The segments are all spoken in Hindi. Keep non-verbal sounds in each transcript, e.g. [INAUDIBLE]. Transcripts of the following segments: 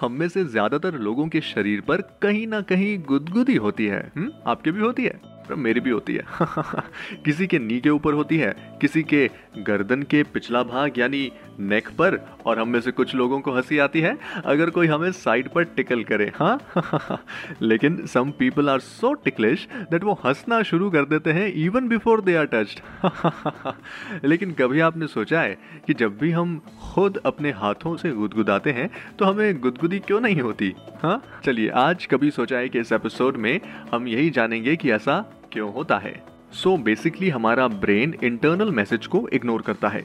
हम में से ज़्यादातर लोगों के शरीर पर कहीं ना कहीं गुदगुदी होती है हुँ? आपके भी होती है मेरी भी होती है। [LAUGHS] किसी के नी के ऊपर होती है, किसी के गर्दन के पिछला भाग यानी नेक पर, और हम में से कुछ लोगों को हँसी आती है, अगर कोई हमें साइड पर टिकल करे हाँ? [LAUGHS] लेकिन some people are so ticklish that वो हंसना शुरू कर देते हैं even before they are touched लेकिन कभी आपने सोचा है कि जब भी हम खुद अपने हाथों से गुदगुदाते हैं तो हमें गुदगुदी क्यों नहीं होती हाँ? चलिए, आज कभी सोचा है कि इस एपिसोड में हम यही जानेंगे कि ऐसा क्यों होता है? सो so बेसिकली हमारा ब्रेन इंटरनल मैसेज को इग्नोर करता है।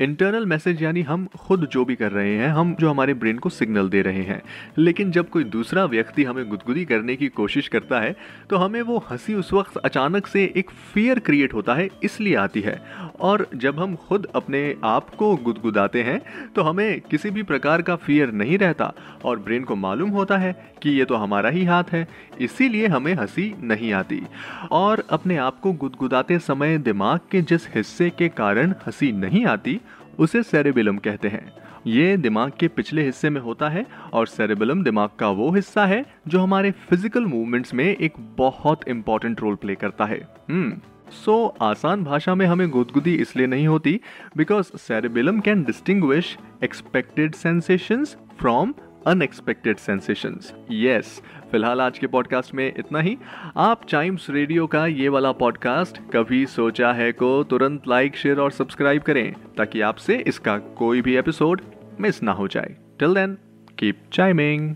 इंटरनल मैसेज यानी हम खुद जो भी कर रहे हैं, हम जो हमारे ब्रेन को सिग्नल दे रहे हैं। लेकिन जब कोई दूसरा व्यक्ति हमें गुदगुदी करने की कोशिश करता है तो हमें वो हँसी उस वक्त अचानक से एक फियर क्रिएट होता है, इसलिए आती है। और जब हम खुद अपने आप को गुदगुदाते हैं तो हमें किसी भी प्रकार का फियर नहीं रहता और ब्रेन को मालूम होता है कि ये तो हमारा ही हाथ है, इसीलिए हमें हँसी नहीं आती। और अपने आप को गुदगुदाते समय दिमाग के जिस हिस्से के कारण हँसी नहीं आती उसे सेरेबिलम कहते हैं। ये दिमाग के पिछले हिस्से में होता है और सेरेबिलम दिमाग का वो हिस्सा है जो हमारे फ़िज़िकल मूवमेंट्स में एक बहुत इंपॉर्टेंट रोल प्ले करता है। हम्म सो so, आसान भाषा में हमें गुदगुदी इसलिए नहीं होती because cerebellum can distinguish expected sensations from unexpected sensations yes फ़िलहाल आज के पॉडकास्ट में इतना ही। आप टाइम्स रेडियो का ये वाला पॉडकास्ट कभी सोचा है को तुरंत लाइक शेयर और सब्सक्राइब करें, ताकि आपसे इसका कोई भी एपिसोड मिस ना हो जाए। Till then keep chiming